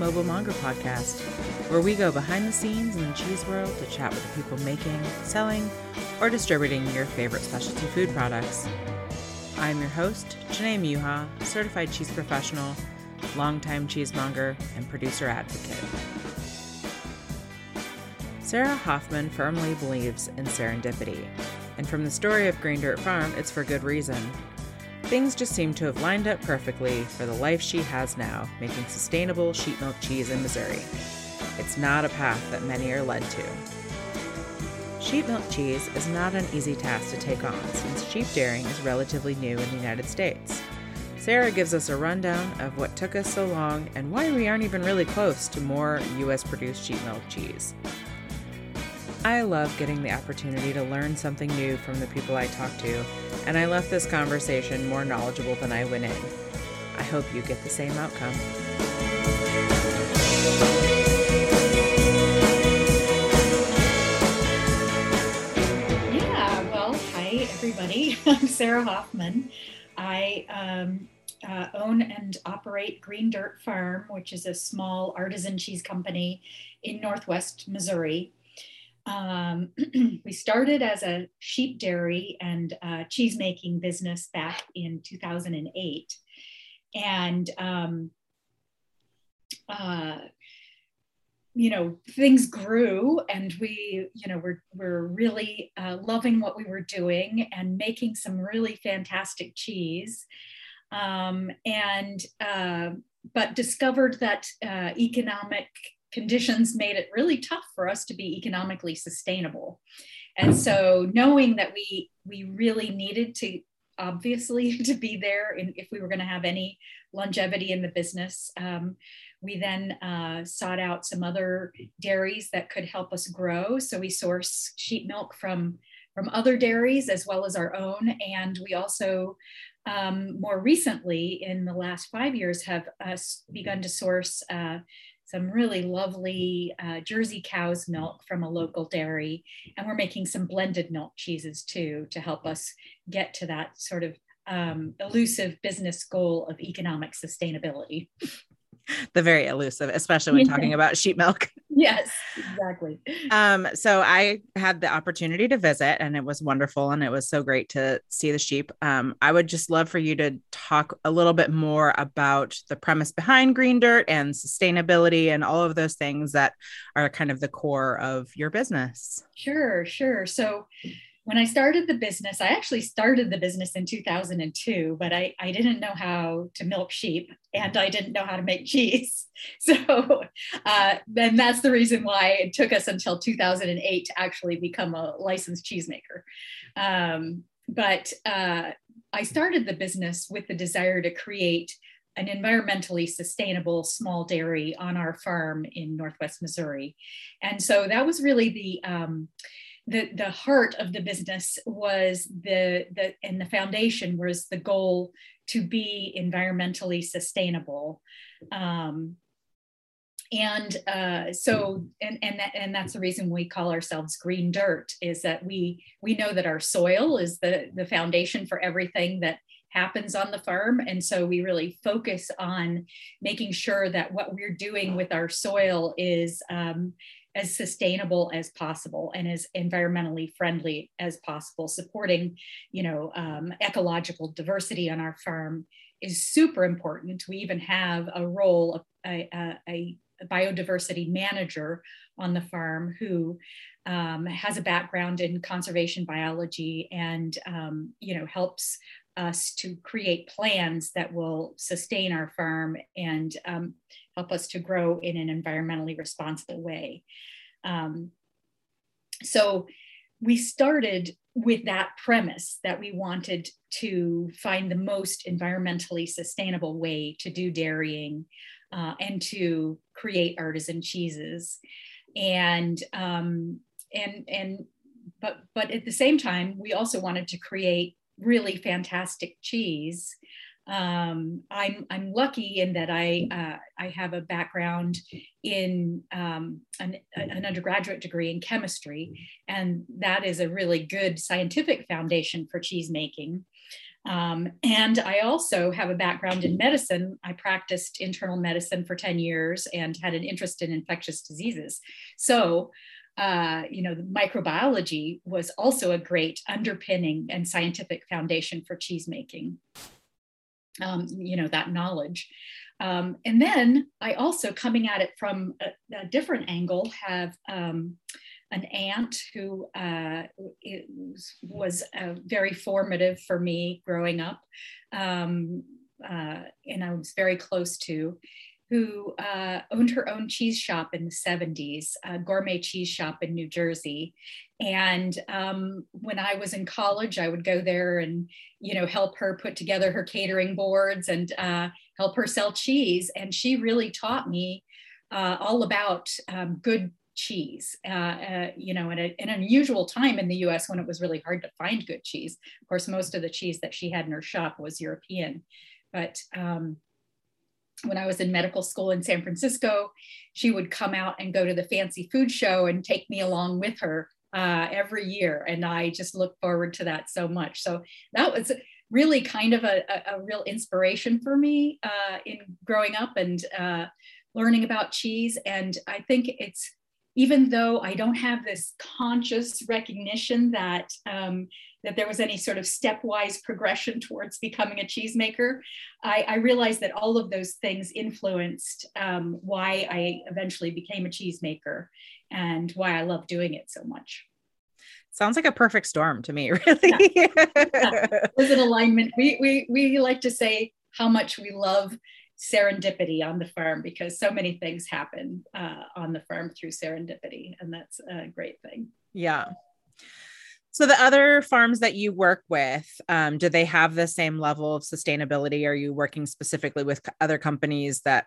Mobile Monger Podcast, where we go behind the scenes in the cheese world to chat with the people making, selling, or distributing your favorite specialty food products. I'm your host, Janae Muha, certified cheese professional, longtime cheesemonger, and producer advocate. Sarah Hoffman firmly believes in serendipity, and from the story of Green Dirt Farm, it's for good reason. Things just seem to have lined up perfectly for the life she has now, making sustainable sheep milk cheese in Missouri. It's not a path that many are led to. Sheep milk cheese is not an easy task to take on since sheep dairying is relatively new in the United States. Sarah gives us a rundown of what took us so long and why we aren't even really close to more US produced sheep milk cheese. I love getting the opportunity to learn something new from the people I talk to, and I left this conversation more knowledgeable than I went in. I hope you get the same outcome. Yeah, well, hi everybody. I'm Sarah Hoffman. I um, uh, own and operate Green Dirt Farm, which is a small artisan cheese company in Northwest Missouri. Um, we started as a sheep dairy and uh, cheese making business back in 2008. And, um, uh, you know, things grew and we, you know, we're, we're really uh, loving what we were doing and making some really fantastic cheese. Um, and, uh, but discovered that uh, economic conditions made it really tough for us to be economically sustainable. And so knowing that we we really needed to obviously to be there and if we were going to have any longevity in the business, um, we then uh, sought out some other dairies that could help us grow. So we source sheep milk from from other dairies as well as our own, and we also um, more recently, in the last five years, have uh, begun to source uh, some really lovely uh, Jersey cow's milk from a local dairy. And we're making some blended milk cheeses too to help us get to that sort of um, elusive business goal of economic sustainability. the very elusive, especially when talking about sheep milk. Yes, exactly. Um, so I had the opportunity to visit and it was wonderful and it was so great to see the sheep. Um, I would just love for you to talk a little bit more about the premise behind green dirt and sustainability and all of those things that are kind of the core of your business. Sure, sure. So when I started the business, I actually started the business in 2002, but I, I didn't know how to milk sheep and I didn't know how to make cheese. So uh, then that's the reason why it took us until 2008 to actually become a licensed cheesemaker. Um, but uh, I started the business with the desire to create an environmentally sustainable small dairy on our farm in Northwest Missouri. And so that was really the um, the the heart of the business was the the and the foundation was the goal to be environmentally sustainable. Um, and uh, so and and that, and that's the reason we call ourselves green dirt is that we we know that our soil is the the foundation for everything that happens on the farm. And so we really focus on making sure that what we're doing with our soil is um, as sustainable as possible and as environmentally friendly as possible. Supporting you know um, ecological diversity on our farm is super important. We even have a role a, a, a biodiversity manager on the farm who um, has a background in conservation biology and um, you know helps us to create plans that will sustain our farm and um, help us to grow in an environmentally responsible way. Um, so we started with that premise that we wanted to find the most environmentally sustainable way to do dairying uh, and to create artisan cheeses and um, and and but but at the same time we also wanted to create really fantastic cheese. Um, I'm I'm lucky in that I uh, I have a background in um, an, an, undergraduate degree in chemistry, and that is a really good scientific foundation for cheese making. Um, and I also have a background in medicine. I practiced internal medicine for 10 years and had an interest in infectious diseases. So, uh, you know, microbiology was also a great underpinning and scientific foundation for cheese making. Um, you know, that knowledge. Um, and then I also, coming at it from a, a different angle, have um, an aunt who uh, was, uh, very formative for me growing up, um, uh, and I was very close to, who uh, owned her own cheese shop in the 70s, a gourmet cheese shop in New Jersey. And um, when I was in college, I would go there and, you know, help her put together her catering boards and uh, help her sell cheese. And she really taught me uh, all about um, good cheese, uh, uh, you know, in, a, an unusual time in the US when it was really hard to find good cheese. Of course, most of the cheese that she had in her shop was European. But um, when I was in medical school in San Francisco, she would come out and go to the fancy food show and take me along with her uh, every year. And I just look forward to that so much. So that was really kind of a, a, a real inspiration for me uh, in growing up and uh, learning about cheese. And I think it's even though I don't have this conscious recognition that um, that there was any sort of stepwise progression towards becoming a cheesemaker, I, I realized that all of those things influenced um, why I eventually became a cheesemaker and why I love doing it so much. Sounds like a perfect storm to me, really. Yeah. yeah. There's an alignment. We, we, we like to say how much we love serendipity on the farm because so many things happen uh, on the farm through serendipity and that's a great thing yeah so the other farms that you work with um, do they have the same level of sustainability are you working specifically with other companies that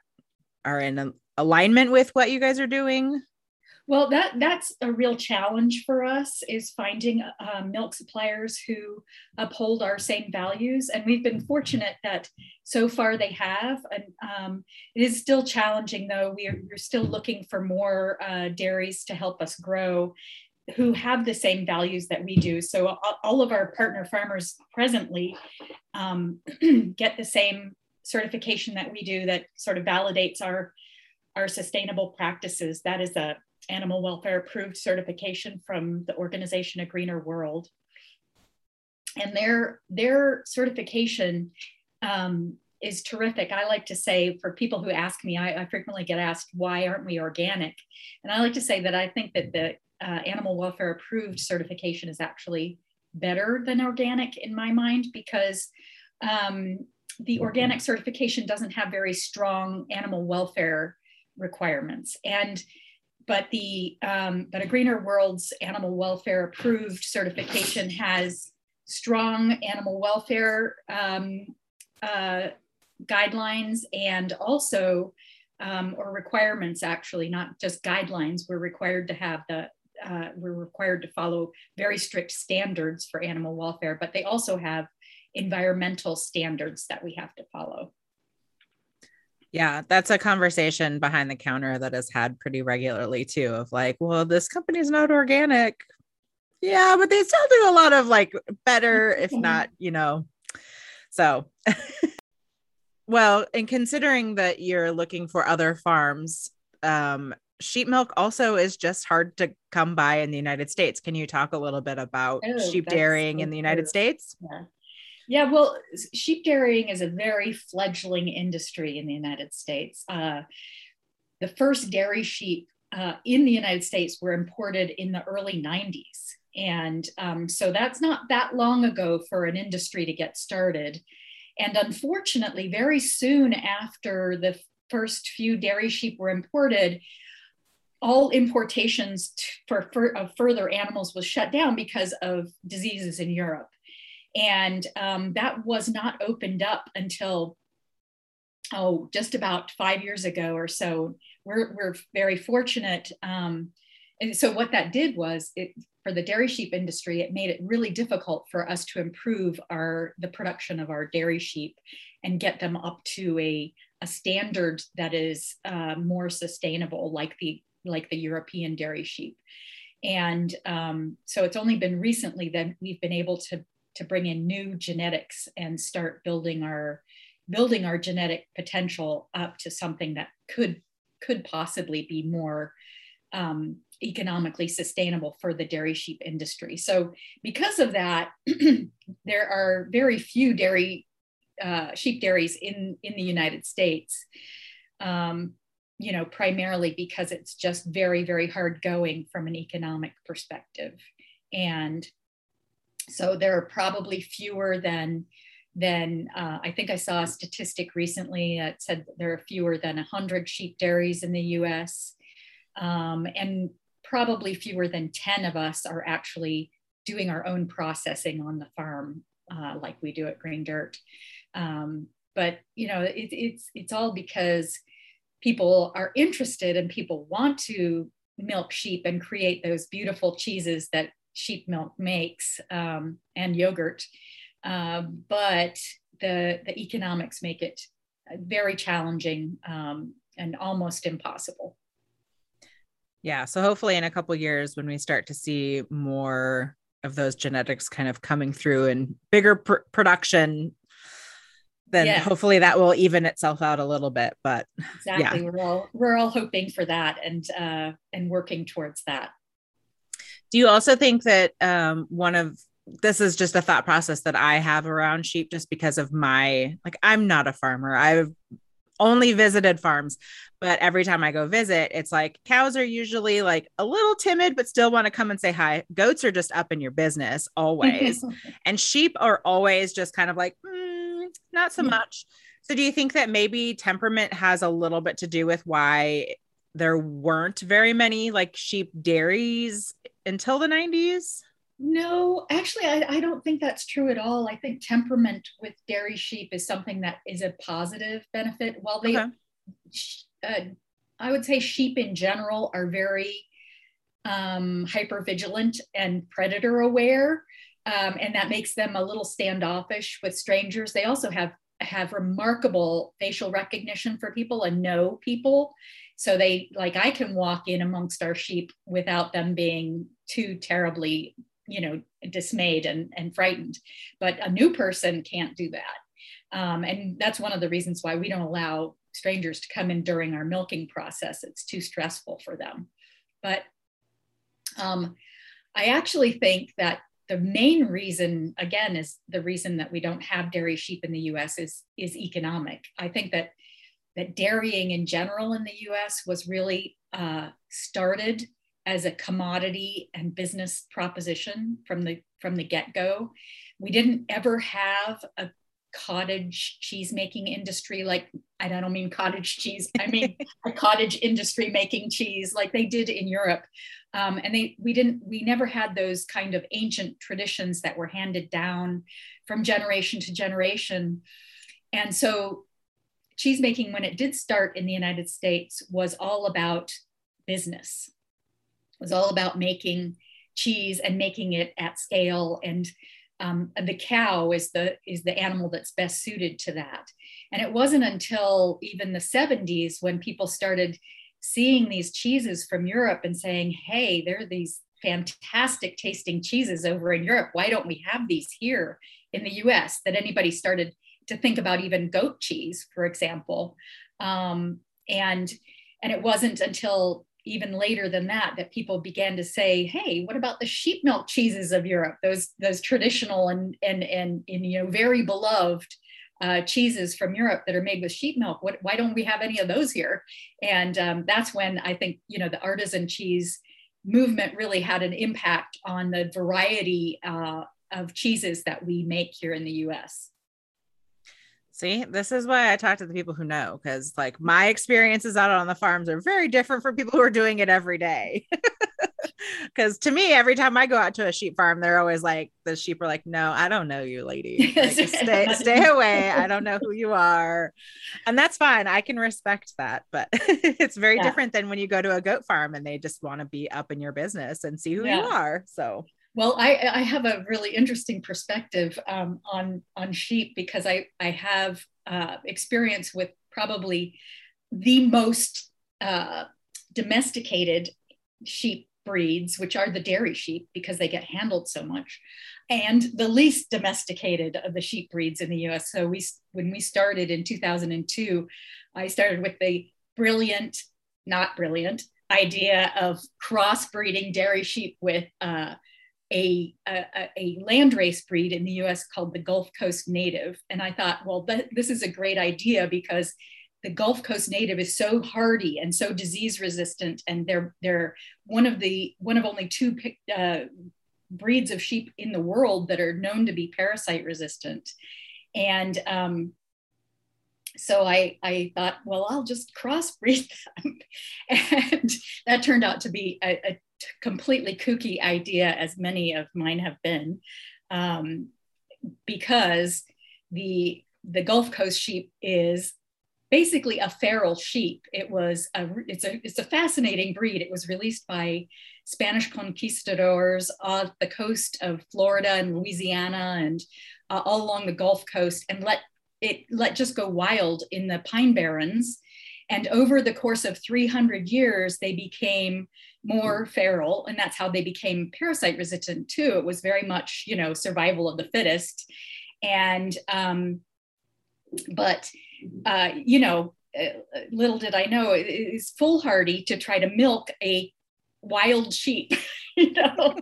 are in alignment with what you guys are doing well, that that's a real challenge for us is finding uh, milk suppliers who uphold our same values, and we've been fortunate that so far they have. And um, it is still challenging, though. We are, we're still looking for more uh, dairies to help us grow, who have the same values that we do. So all of our partner farmers presently um, get the same certification that we do that sort of validates our our sustainable practices. That is a animal welfare approved certification from the organization A Greener World. And their, their certification um, is terrific. I like to say for people who ask me, I, I, frequently get asked, why aren't we organic? And I like to say that I think that the uh, animal welfare approved certification is actually better than organic in my mind because um, the organic certification doesn't have very strong animal welfare requirements. And but the um, but a greener world's animal welfare approved certification has strong animal welfare um, uh, guidelines and also um, or requirements actually not just guidelines we're required to have the uh, we're required to follow very strict standards for animal welfare but they also have environmental standards that we have to follow yeah, that's a conversation behind the counter that is had pretty regularly too of like, well, this company's not organic. Yeah, but they still do a lot of like better, if not, you know. So, well, and considering that you're looking for other farms, um, sheep milk also is just hard to come by in the United States. Can you talk a little bit about oh, sheep dairying so in the United States? Yeah. Yeah, well, sheep dairying is a very fledgling industry in the United States. Uh, the first dairy sheep uh, in the United States were imported in the early 90s. And um, so that's not that long ago for an industry to get started. And unfortunately, very soon after the first few dairy sheep were imported, all importations for, for, of further animals was shut down because of diseases in Europe. And um, that was not opened up until, oh, just about five years ago or so. We're, we're very fortunate. Um, and so what that did was it, for the dairy sheep industry, it made it really difficult for us to improve our the production of our dairy sheep and get them up to a, a standard that is uh, more sustainable, like the like the European dairy sheep. And um, so it's only been recently that we've been able to to bring in new genetics and start building our building our genetic potential up to something that could could possibly be more um, economically sustainable for the dairy sheep industry. So, because of that, there are very few dairy uh, sheep dairies in in the United States. Um, you know, primarily because it's just very, very hard going from an economic perspective, and so there are probably fewer than than uh, I think I saw a statistic recently that said there are fewer than 100 sheep dairies in the US. Um, and probably fewer than 10 of us are actually doing our own processing on the farm uh, like we do at Green Dirt. Um, but you know, it, it's it's all because people are interested and people want to milk sheep and create those beautiful cheeses that sheep milk makes um, and yogurt. Uh, but the the economics make it very challenging um, and almost impossible. Yeah. So hopefully in a couple years when we start to see more of those genetics kind of coming through and bigger pr- production then yeah. hopefully that will even itself out a little bit but exactly yeah. we're all we're all hoping for that and uh and working towards that do you also think that um one of this is just a thought process that I have around sheep just because of my like I'm not a farmer. I've only visited farms, but every time I go visit, it's like cows are usually like a little timid, but still want to come and say hi. Goats are just up in your business always. and sheep are always just kind of like, mm, not so yeah. much. So, do you think that maybe temperament has a little bit to do with why there weren't very many like sheep dairies until the 90s? No, actually, I, I, don't think that's true at all. I think temperament with dairy sheep is something that is a positive benefit. While they, okay. uh, I would say sheep in general are very um, hyper vigilant and predator aware, um, and that makes them a little standoffish with strangers. They also have have remarkable facial recognition for people and know people. So they like I can walk in amongst our sheep without them being too terribly you know dismayed and, and frightened but a new person can't do that um, and that's one of the reasons why we don't allow strangers to come in during our milking process it's too stressful for them but um, i actually think that the main reason again is the reason that we don't have dairy sheep in the us is is economic i think that that dairying in general in the us was really uh, started as a commodity and business proposition from the from the get-go. We didn't ever have a cottage cheese making industry like I don't mean cottage cheese, I mean a cottage industry making cheese like they did in Europe. Um, and they we didn't we never had those kind of ancient traditions that were handed down from generation to generation. And so cheese making when it did start in the United States was all about business. It was all about making cheese and making it at scale. And um, the cow is the is the animal that's best suited to that. And it wasn't until even the 70s when people started seeing these cheeses from europe and saying hey there are these fantastic tasting cheeses over in europe. Why don't we have these here in the us that anybody started to think about even goat cheese for example? Um, and and it wasn't until even later than that that people began to say hey what about the sheep milk cheeses of europe? Those those traditional and and and, and you know very beloved uh, cheeses from europe that are made with sheep milk. What, why don't we have any of those here? And um, that's when i think you know the artisan cheese movement really had an impact on the variety uh, of cheeses that we make here in the us See, this is why I talk to the people who know because, like, my experiences out on the farms are very different from people who are doing it every day. Because to me, every time I go out to a sheep farm, they're always like, the sheep are like, "No, I don't know you, lady. Like, stay, stay away. I don't know who you are," and that's fine. I can respect that, but it's very yeah. different than when you go to a goat farm and they just want to be up in your business and see who yeah. you are. So well, I, I have a really interesting perspective um, on on sheep because I I have uh, experience with probably the most uh, domesticated sheep breeds, which are the dairy sheep because they get handled so much. and the least domesticated of the sheep breeds in the US. So we when we started in 2002, I started with the brilliant, not brilliant idea of crossbreeding dairy sheep with uh, a, a, a, landrace breed in the US called the Gulf Coast Native. And I thought, well, th- this is a great idea because the Gulf Coast Native is so hardy and so disease resistant, and they're they're one of the one of only two uh, breeds of sheep in the world that are known to be parasite resistant. And um, so I, I thought, well, I'll just crossbreed them. and that turned out to be a, a, completely kooky idea, as many of mine have been, um, because the, the Gulf Coast sheep is basically a feral sheep. It was a, it's a, it's a fascinating breed. It was released by Spanish conquistadors off the coast of Florida and Louisiana and uh, all along the Gulf Coast and let it let just go wild in the pine barrens. And over the course of 300 years, they became more feral, and that's how they became parasite resistant too. It was very much, you know, survival of the fittest. And, um, but, uh, you know, uh, little did I know, it is foolhardy to try to milk a wild sheep, you know.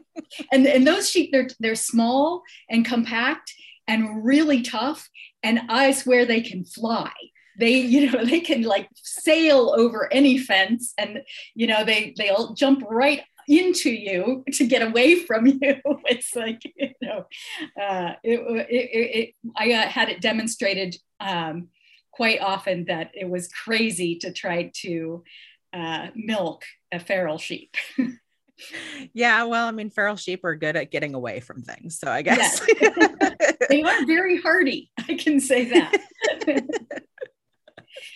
and, and those sheep, they're, they're small and compact and really tough and I swear they can fly. They, you know, they can like sail over any fence, and you know, they they'll jump right into you to get away from you. It's like you know, uh, it, it, it, I uh, had it demonstrated um, quite often that it was crazy to try to uh, milk a feral sheep. yeah, well, I mean, feral sheep are good at getting away from things, so I guess yes. they are very hardy. I can say that.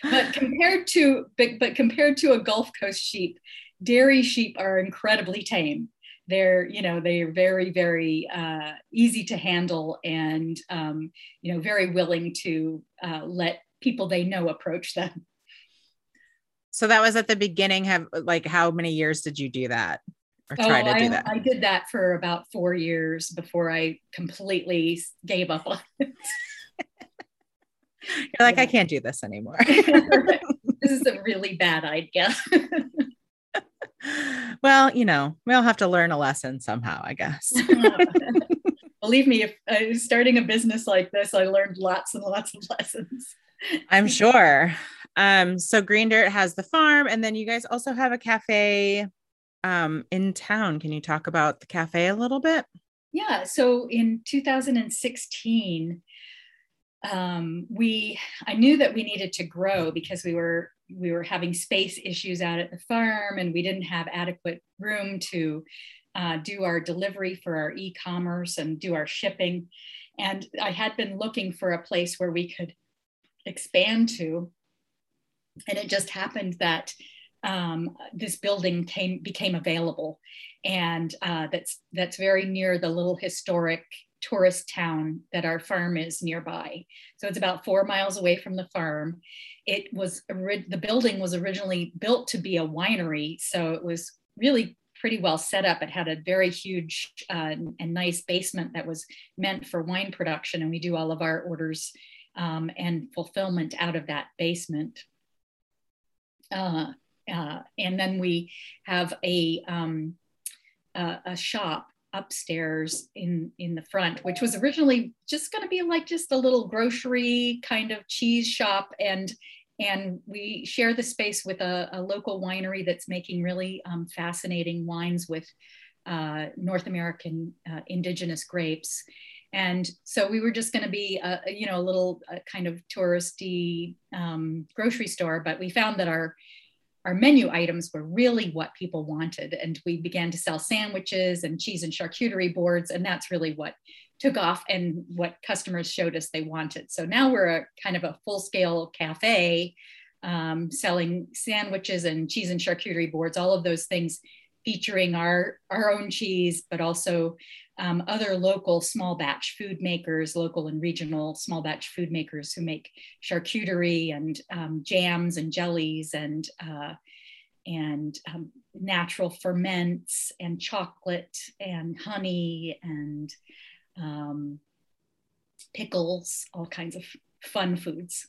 but compared to but, but compared to a Gulf Coast sheep, dairy sheep are incredibly tame. They're you know they are very very uh, easy to handle and um, you know very willing to uh, let people they know approach them. So that was at the beginning. Have like how many years did you do that? or try oh, to do I, that? I did that for about four years before I completely gave up on it. You're like, yeah. I can't do this anymore. this is a really bad idea. well, you know, we all have to learn a lesson somehow, I guess. Believe me, if uh, starting a business like this, I learned lots and lots of lessons. I'm sure. Um, so Green Dirt has the farm, and then you guys also have a cafe um, in town. Can you talk about the cafe a little bit? Yeah. So in 2016, um, we I knew that we needed to grow because we were we were having space issues out at the farm and we didn't have adequate room to uh, do our delivery for our e-commerce and do our shipping. And I had been looking for a place where we could expand to. And it just happened that um, this building came became available, and uh, that's that's very near the little historic tourist town that our farm is nearby. So it's about four miles away from the farm. It was the building was originally built to be a winery, so it was really pretty well set up. It had a very huge uh, and nice basement that was meant for wine production, and we do all of our orders um, and fulfillment out of that basement. Uh, uh, and then we have a, um, a, a shop upstairs in in the front which was originally just going to be like just a little grocery kind of cheese shop and and we share the space with a, a local winery that's making really um, fascinating wines with uh, north american uh, indigenous grapes and so we were just going to be a, you know a little a kind of touristy um, grocery store but we found that our our menu items were really what people wanted. And we began to sell sandwiches and cheese and charcuterie boards. And that's really what took off and what customers showed us they wanted. So now we're a kind of a full scale cafe um, selling sandwiches and cheese and charcuterie boards, all of those things featuring our, our own cheese, but also um, other local small batch food makers, local and regional small batch food makers who make charcuterie and um, jams and jellies and uh, and um, natural ferments and chocolate and honey and um, pickles, all kinds of fun foods.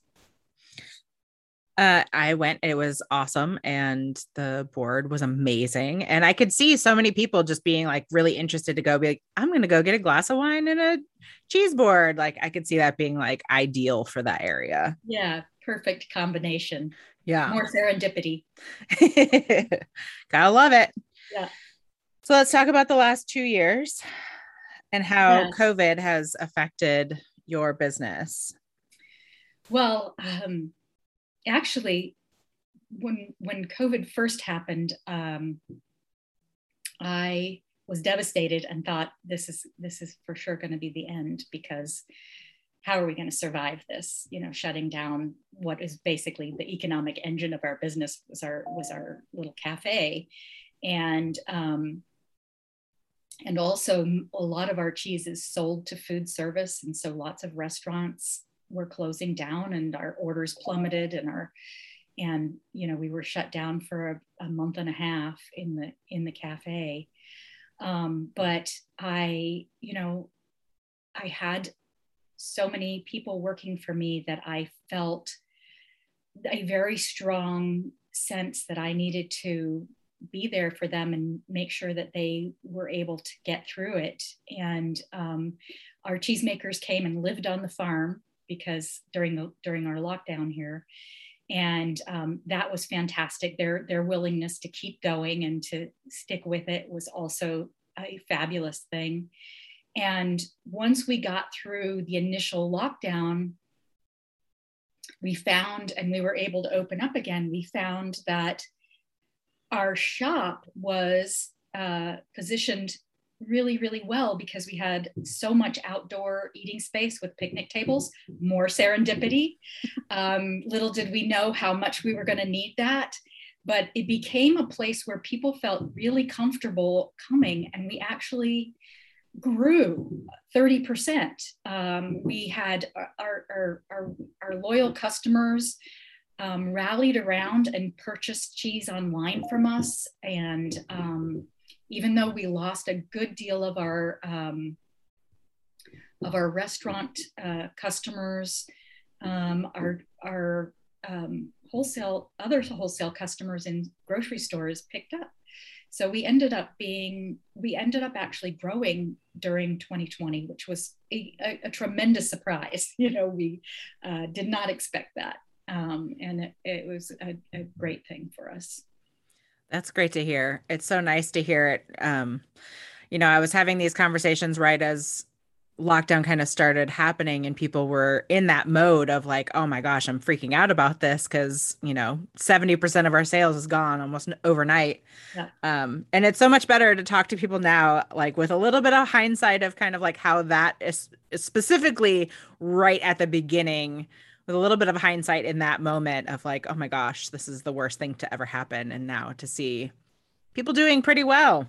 Uh, I went, it was awesome. And the board was amazing. And I could see so many people just being like really interested to go be like, I'm going to go get a glass of wine and a cheese board. Like I could see that being like ideal for that area. Yeah. Perfect combination. Yeah. More serendipity. Gotta love it. Yeah. So let's talk about the last two years and how Yes. COVID has affected your business. Well, um, actually, when when COVID first happened, um, I was devastated and thought this is this is for sure going to be the end because how are we going to survive this? You know, shutting down what is basically the economic engine of our business was our was our little cafe, and um, and also a lot of our cheese is sold to food service, and so lots of restaurants were closing down and our orders plummeted and our and you know we were shut down for a, a month and a half in the in the cafe. Um, but i you know i had so many people working for me that i felt a very strong sense that i needed to be there for them and make sure that they were able to get through it. And um, our cheesemakers came and lived on the farm because during the during our lockdown here. And um, that was fantastic. Their their willingness to keep going and to stick with it was also a fabulous thing. And once we got through the initial lockdown we found and we were able to open up again we found that our shop was uh, positioned really, really well because we had so much outdoor eating space with picnic tables, more serendipity. Um, little did we know how much we were going to need that. But it became a place where people felt really comfortable coming, and we actually grew 30%. Um, we had our, our, our, our loyal customers um, rallied around and purchased cheese online from us. And um, even though we lost a good deal of our um, of our restaurant uh, customers, um, our our um, wholesale other wholesale customers in grocery stores picked up. So we ended up being we ended up actually growing during 2020, which was a, a, a tremendous surprise. You know, we uh, did not expect that, um, and it, it was a, a great thing for us. That's great to hear. It's so nice to hear it. Um, you know, I was having these conversations right as lockdown kind of started happening and people were in that mode of like, oh my gosh, I'm freaking out about this because, you know, 70% of our sales is gone almost overnight. Yeah. Um, and it's so much better to talk to people now, like with a little bit of hindsight of kind of like how that is, is specifically right at the beginning with a little bit of hindsight in that moment of like, oh my gosh, this is the worst thing to ever happen. And now to see people doing pretty well.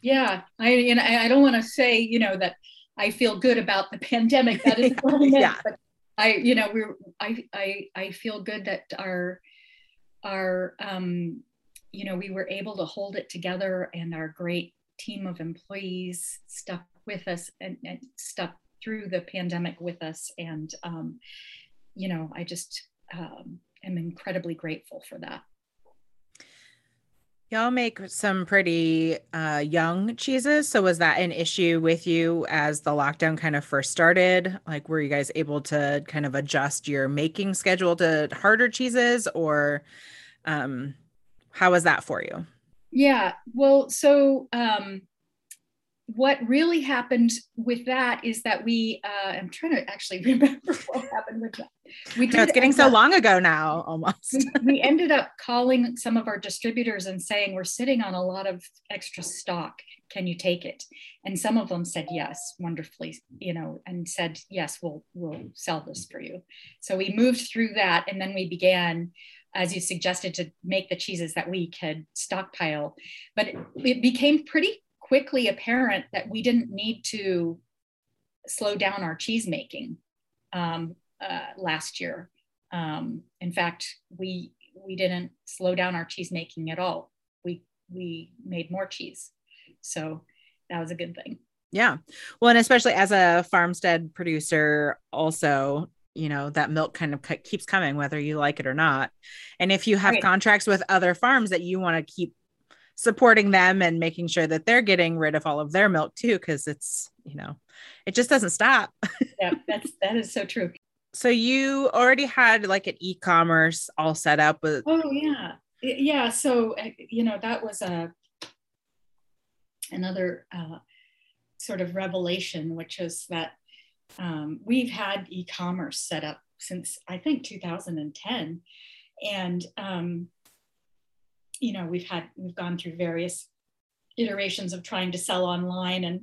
Yeah, I and I I don't want to say you know that I feel good about the pandemic. That is what I meant, Yeah. but I you know we're I I I feel good that our our um you know we were able to hold it together and our great team of employees stuck with us and, and stuck through the pandemic with us and um you know I just um, am incredibly grateful for that. Y'all make some pretty uh, young cheeses. So was that an issue with you as the lockdown kind of first started? Like, were you guys able to kind of adjust your making schedule to harder cheeses, or um, how was that for you? Yeah, well, so um, what really happened with that is that we, uh, I'm trying to actually remember what happened with that. We No, it's getting so up- long ago now, almost. we, we ended up calling some of our distributors and saying, We're sitting on a lot of extra stock. Can you take it? And some of them said yes, wonderfully, you know, and said, Yes, we'll we'll sell this for you. So we moved through that and then we began, as you suggested, to make the cheeses that we could stockpile. But it, it became pretty quickly apparent that we didn't need to slow down our cheese making um, uh, last year. Um, in fact, we we didn't slow down our cheese making at all. We we made more cheese, so that was a good thing. Yeah. Well, and especially as a farmstead producer, also, you know, that milk kind of keeps coming, whether you like it or not. And if you have right. contracts with other farms that you want to keep supporting them and making sure that they're getting rid of all of their milk too, because it's, you know, it just doesn't stop. yeah, that's that is so true. So you already had like an e-commerce all set up with Oh yeah. Yeah, so uh, you know, that was a another uh sort of revelation, which is that um, we've had e-commerce set up since I think 2010, and um, you know we've had we've gone through various iterations of trying to sell online and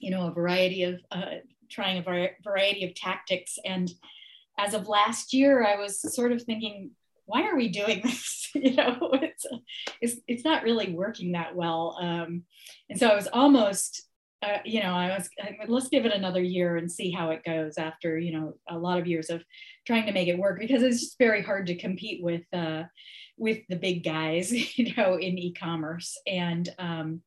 you know a variety of uh, trying a var- variety of tactics. And as of last year i was sort of thinking why are we doing this? You know it's, it's it's not really working that well. Um, and so i was almost uh, you know i was I, let's give it another year and see how it goes after you know a lot of years of trying to make it work because it's just very hard to compete with uh, with the big guys you know in e-commerce. And um,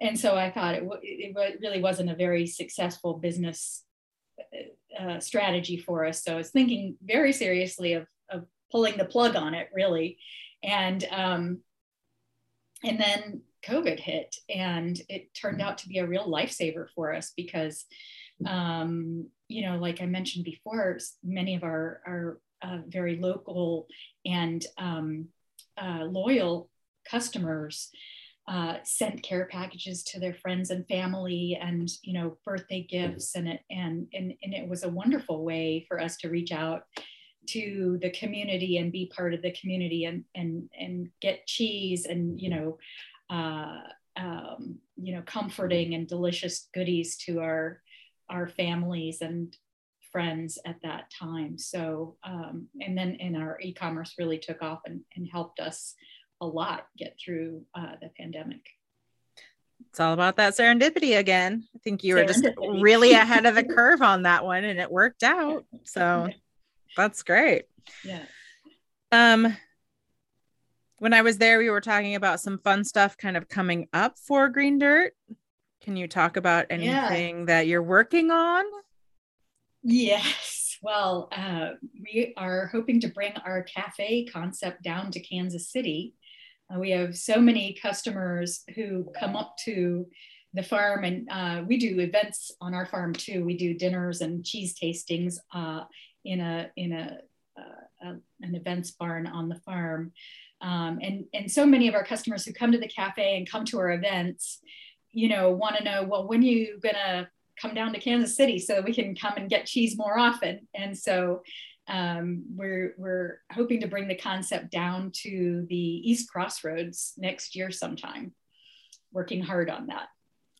and so i thought it, it really wasn't a very successful business uh, uh, strategy for us. So i was thinking very seriously of, of pulling the plug on it really. And um, and then covid hit and it turned out to be a real lifesaver for us because um, you know like i mentioned before many of our our uh, very local and um, uh, loyal customers uh, sent care packages to their friends and family and you know birthday gifts and it and, and and it was a wonderful way for us to reach out to the community and be part of the community and and and get cheese and you know uh, um, you know comforting and delicious goodies to our our families and friends at that time. So um, and then and our e-commerce really took off and, and helped us a lot get through uh, the pandemic. It's all about that serendipity again. I think you were just really ahead of the curve on that one and it worked out. So that's great. Yeah. Um, when I was there, we were talking about some fun stuff kind of coming up for Green Dirt. Can you talk about anything yeah. that you're working on? Yes. Well, uh, we are hoping to bring our cafe concept down to Kansas City. Uh, we have so many customers who come up to the farm, and uh, we do events on our farm too. We do dinners and cheese tastings uh, in a in a, uh, a an events barn on the farm. Um, and and so many of our customers who come to the cafe and come to our events, you know, want to know, well, when are you gonna come down to Kansas City so we can come and get cheese more often? And so um, we're we're hoping to bring the concept down to the East Crossroads next year sometime. Working hard on that.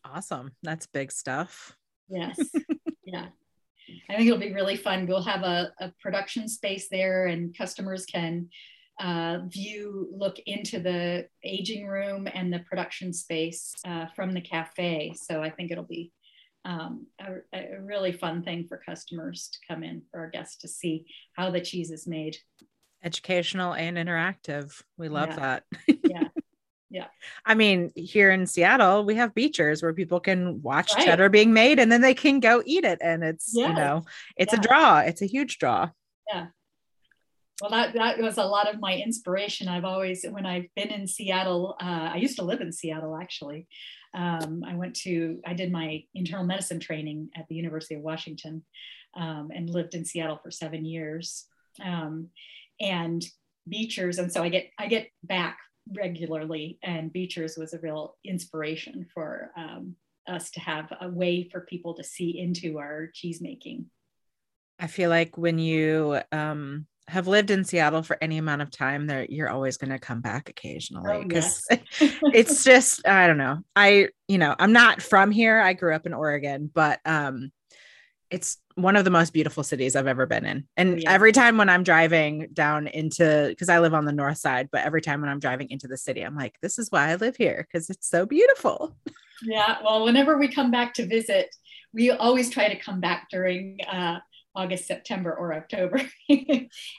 Awesome, that's big stuff. Yes, yeah. I think it'll be really fun. We'll have a, a production space there, and customers can uh, view, look into the aging room and the production space uh, from the cafe. So I think it'll be um, a, a, really fun thing for customers to come in, for our guests to see how the cheese is made. Educational and interactive. We love yeah. that. yeah. Yeah. I mean, here in Seattle, we have Beecher's where people can watch right. cheddar being made and then they can go eat it. And it's, yes. you know, it's yeah. a draw. It's a huge draw. Yeah. Well, that, that was a lot of my inspiration. I've always, when I've been in Seattle, uh, I used to live in Seattle actually. Um, I went to, I did my internal medicine training at the University of Washington um, and lived in Seattle for seven years. Um, and Beecher's, and so I get I get back regularly, and Beecher's was a real inspiration for um, us to have a way for people to see into our cheese making. I feel like when you um, have lived in Seattle for any amount of time, there you're always going to come back occasionally because oh, yes. it's just I don't know. I you know I'm not from here. I grew up in Oregon, but um, it's one of the most beautiful cities I've ever been in. And oh, yeah. every time when I'm driving down into, because I live on the north side, but every time when I'm driving into the city, I'm like, this is why I live here because it's so beautiful. Yeah. Well, whenever we come back to visit, we always try to come back during uh, August, September, or October.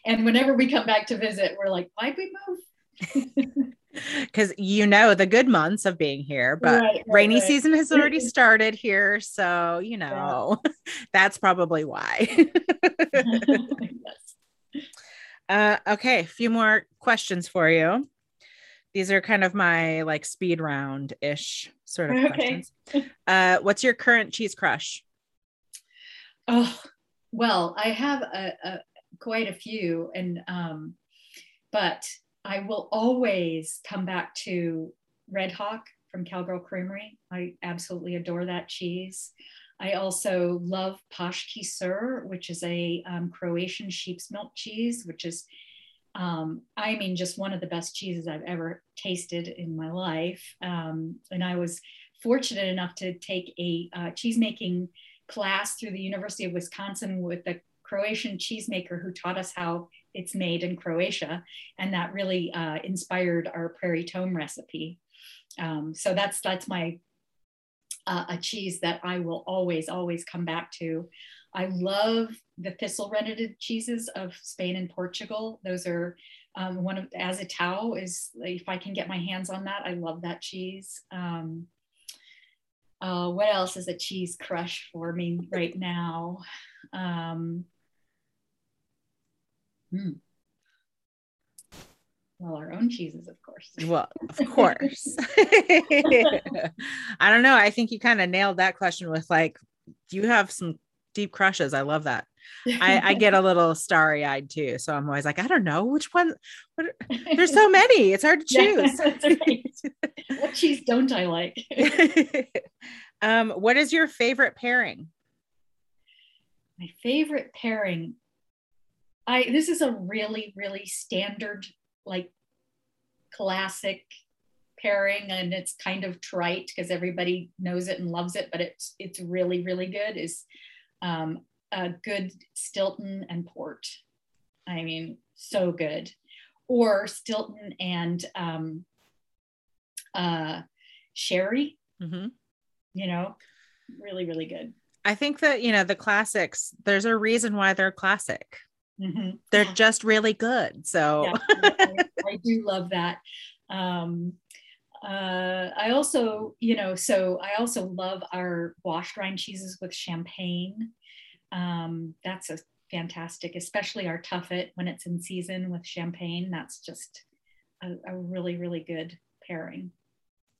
and whenever we come back to visit, we're like, why'd we move? because you know the good months of being here, but right, right, rainy right. season has already started here. So, you know, yeah. that's probably why. yes. uh, okay, a few more questions for you. These are kind of my like speed round ish sort of okay. questions. Uh, what's your current cheese crush? Oh, well, I have a, a quite a few, and um, but I will always come back to Red Hawk from Cowgirl Creamery. I absolutely adore that cheese. I also love Paški sir, which is a um, Croatian sheep's milk cheese, which is, um, I mean, just one of the best cheeses I've ever tasted in my life. Um, and I was fortunate enough to take a uh, cheese making class through the University of Wisconsin with a Croatian cheesemaker who taught us how it's made in Croatia. And that really uh, inspired our prairie tomme recipe. Um, so that's, that's my, uh, a cheese that I will always, always come back to. I love the thistle renneted cheeses of Spain and Portugal. Those are um, one of Azeitão is if I can get my hands on that, I love that cheese. Um, uh, what else is a cheese crush for me right now? Um, Hmm. Well, our own cheeses, of course. Well, of course. I don't know. I think you kind of nailed that question with like, do you have some deep crushes? I love that. I, I get a little starry eyed too. So I'm always like, I don't know which one. What, there's so many. It's hard to choose. Yeah, right. what cheese don't I like? Um, what is your favorite pairing? My favorite pairing. I this is a really really standard like classic pairing and it's kind of trite because everybody knows it and loves it but it's it's really really good is um, a good Stilton and port I mean so good or Stilton and um, uh, sherry mm-hmm. You know really really good I think that you know the classics there's a reason why they're classic Mm-hmm. They're yeah. just really good. So yeah, I, I, do love that. Um, uh, I also, you know, so I also love our washed rind cheeses with champagne. Um, that's a fantastic, especially our tuffet when it's in season with champagne. That's just a, a really, really good pairing.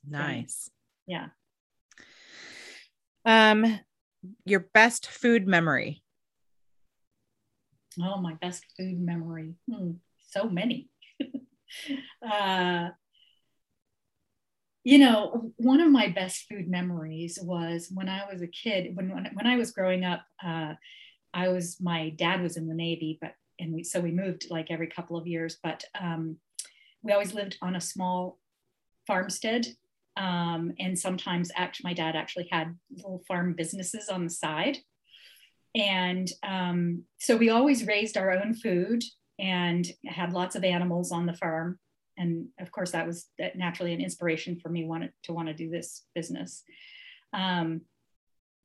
Nice. yeah. Um, your best food memory. Oh, my best food memory. Hmm, so many. uh, you know, one of my best food memories was when I was a kid. When when, I was growing up, uh, I was my dad was in the Navy, but and we so we moved like every couple of years. But um, we always lived on a small farmstead, um, and sometimes actually my dad actually had little farm businesses on the side. And um, so we always raised our own food and had lots of animals on the farm. And of course, that was naturally an inspiration for me wanted to want to do this business. Um,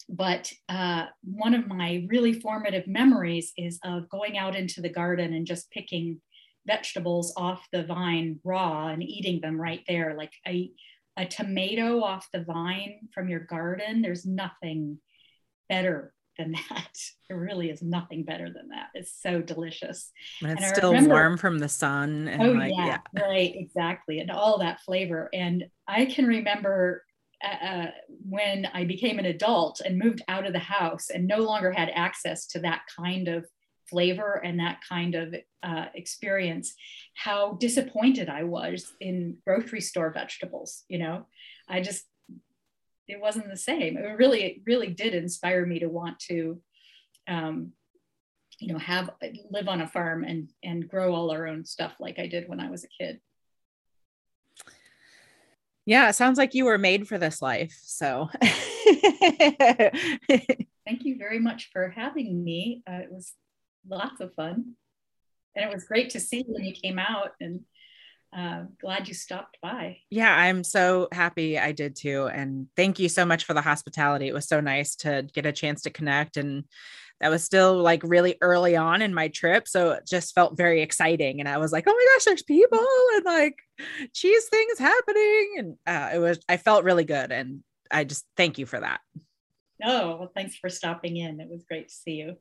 but uh, one of my really formative memories is of going out into the garden and just picking vegetables off the vine raw and eating them right there. Like a, a tomato off the vine from your garden, there's nothing better than that. There really is nothing better than that. It's so delicious. And it's and still remember, warm from the sun. And oh, like, yeah, yeah, right, exactly. And all that flavor. And I can remember uh, uh, when I became an adult and moved out of the house and no longer had access to that kind of flavor and that kind of uh, experience, how disappointed I was in grocery store vegetables. You know, I just it wasn't the same. It really, it really did inspire me to want to, um, you know, have live on a farm and and grow all our own stuff like I did when I was a kid. Yeah, it sounds like you were made for this life. So, thank you very much for having me. Uh, it was lots of fun, and it was great to see when you came out and uh, glad you stopped by. Yeah, I'm so happy I did too. And thank you so much for the hospitality. It was so nice to get a chance to connect. And that was still like really early on in my trip. So it just felt very exciting. And I was like, oh my gosh, there's people and like cheese things happening. And uh, it was, I felt really good. And I just thank you for that. Oh, well, thanks for stopping in. It was great to see you.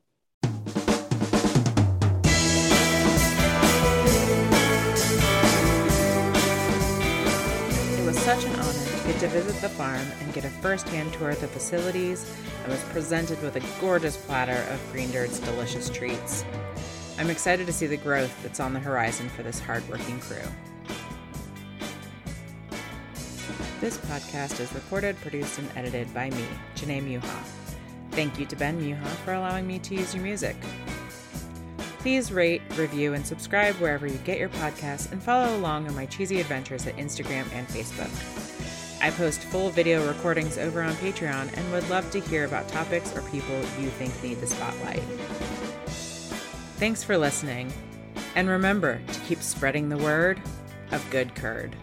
To visit the farm and get a first-hand tour of the facilities and was presented with a gorgeous platter of Green Dirt's delicious treats. I'm excited to see the growth that's on the horizon for this hardworking crew. This podcast is recorded, produced, and edited by me, Janae Muha. Thank you to Ben Muha for allowing me to use your music. Please rate, review, and subscribe wherever you get your podcasts and follow along on my cheesy adventures at Instagram and Facebook. I post full video recordings over on Patreon and would love to hear about topics or people you think need the spotlight. Thanks for listening, and remember to keep spreading the word of good curd.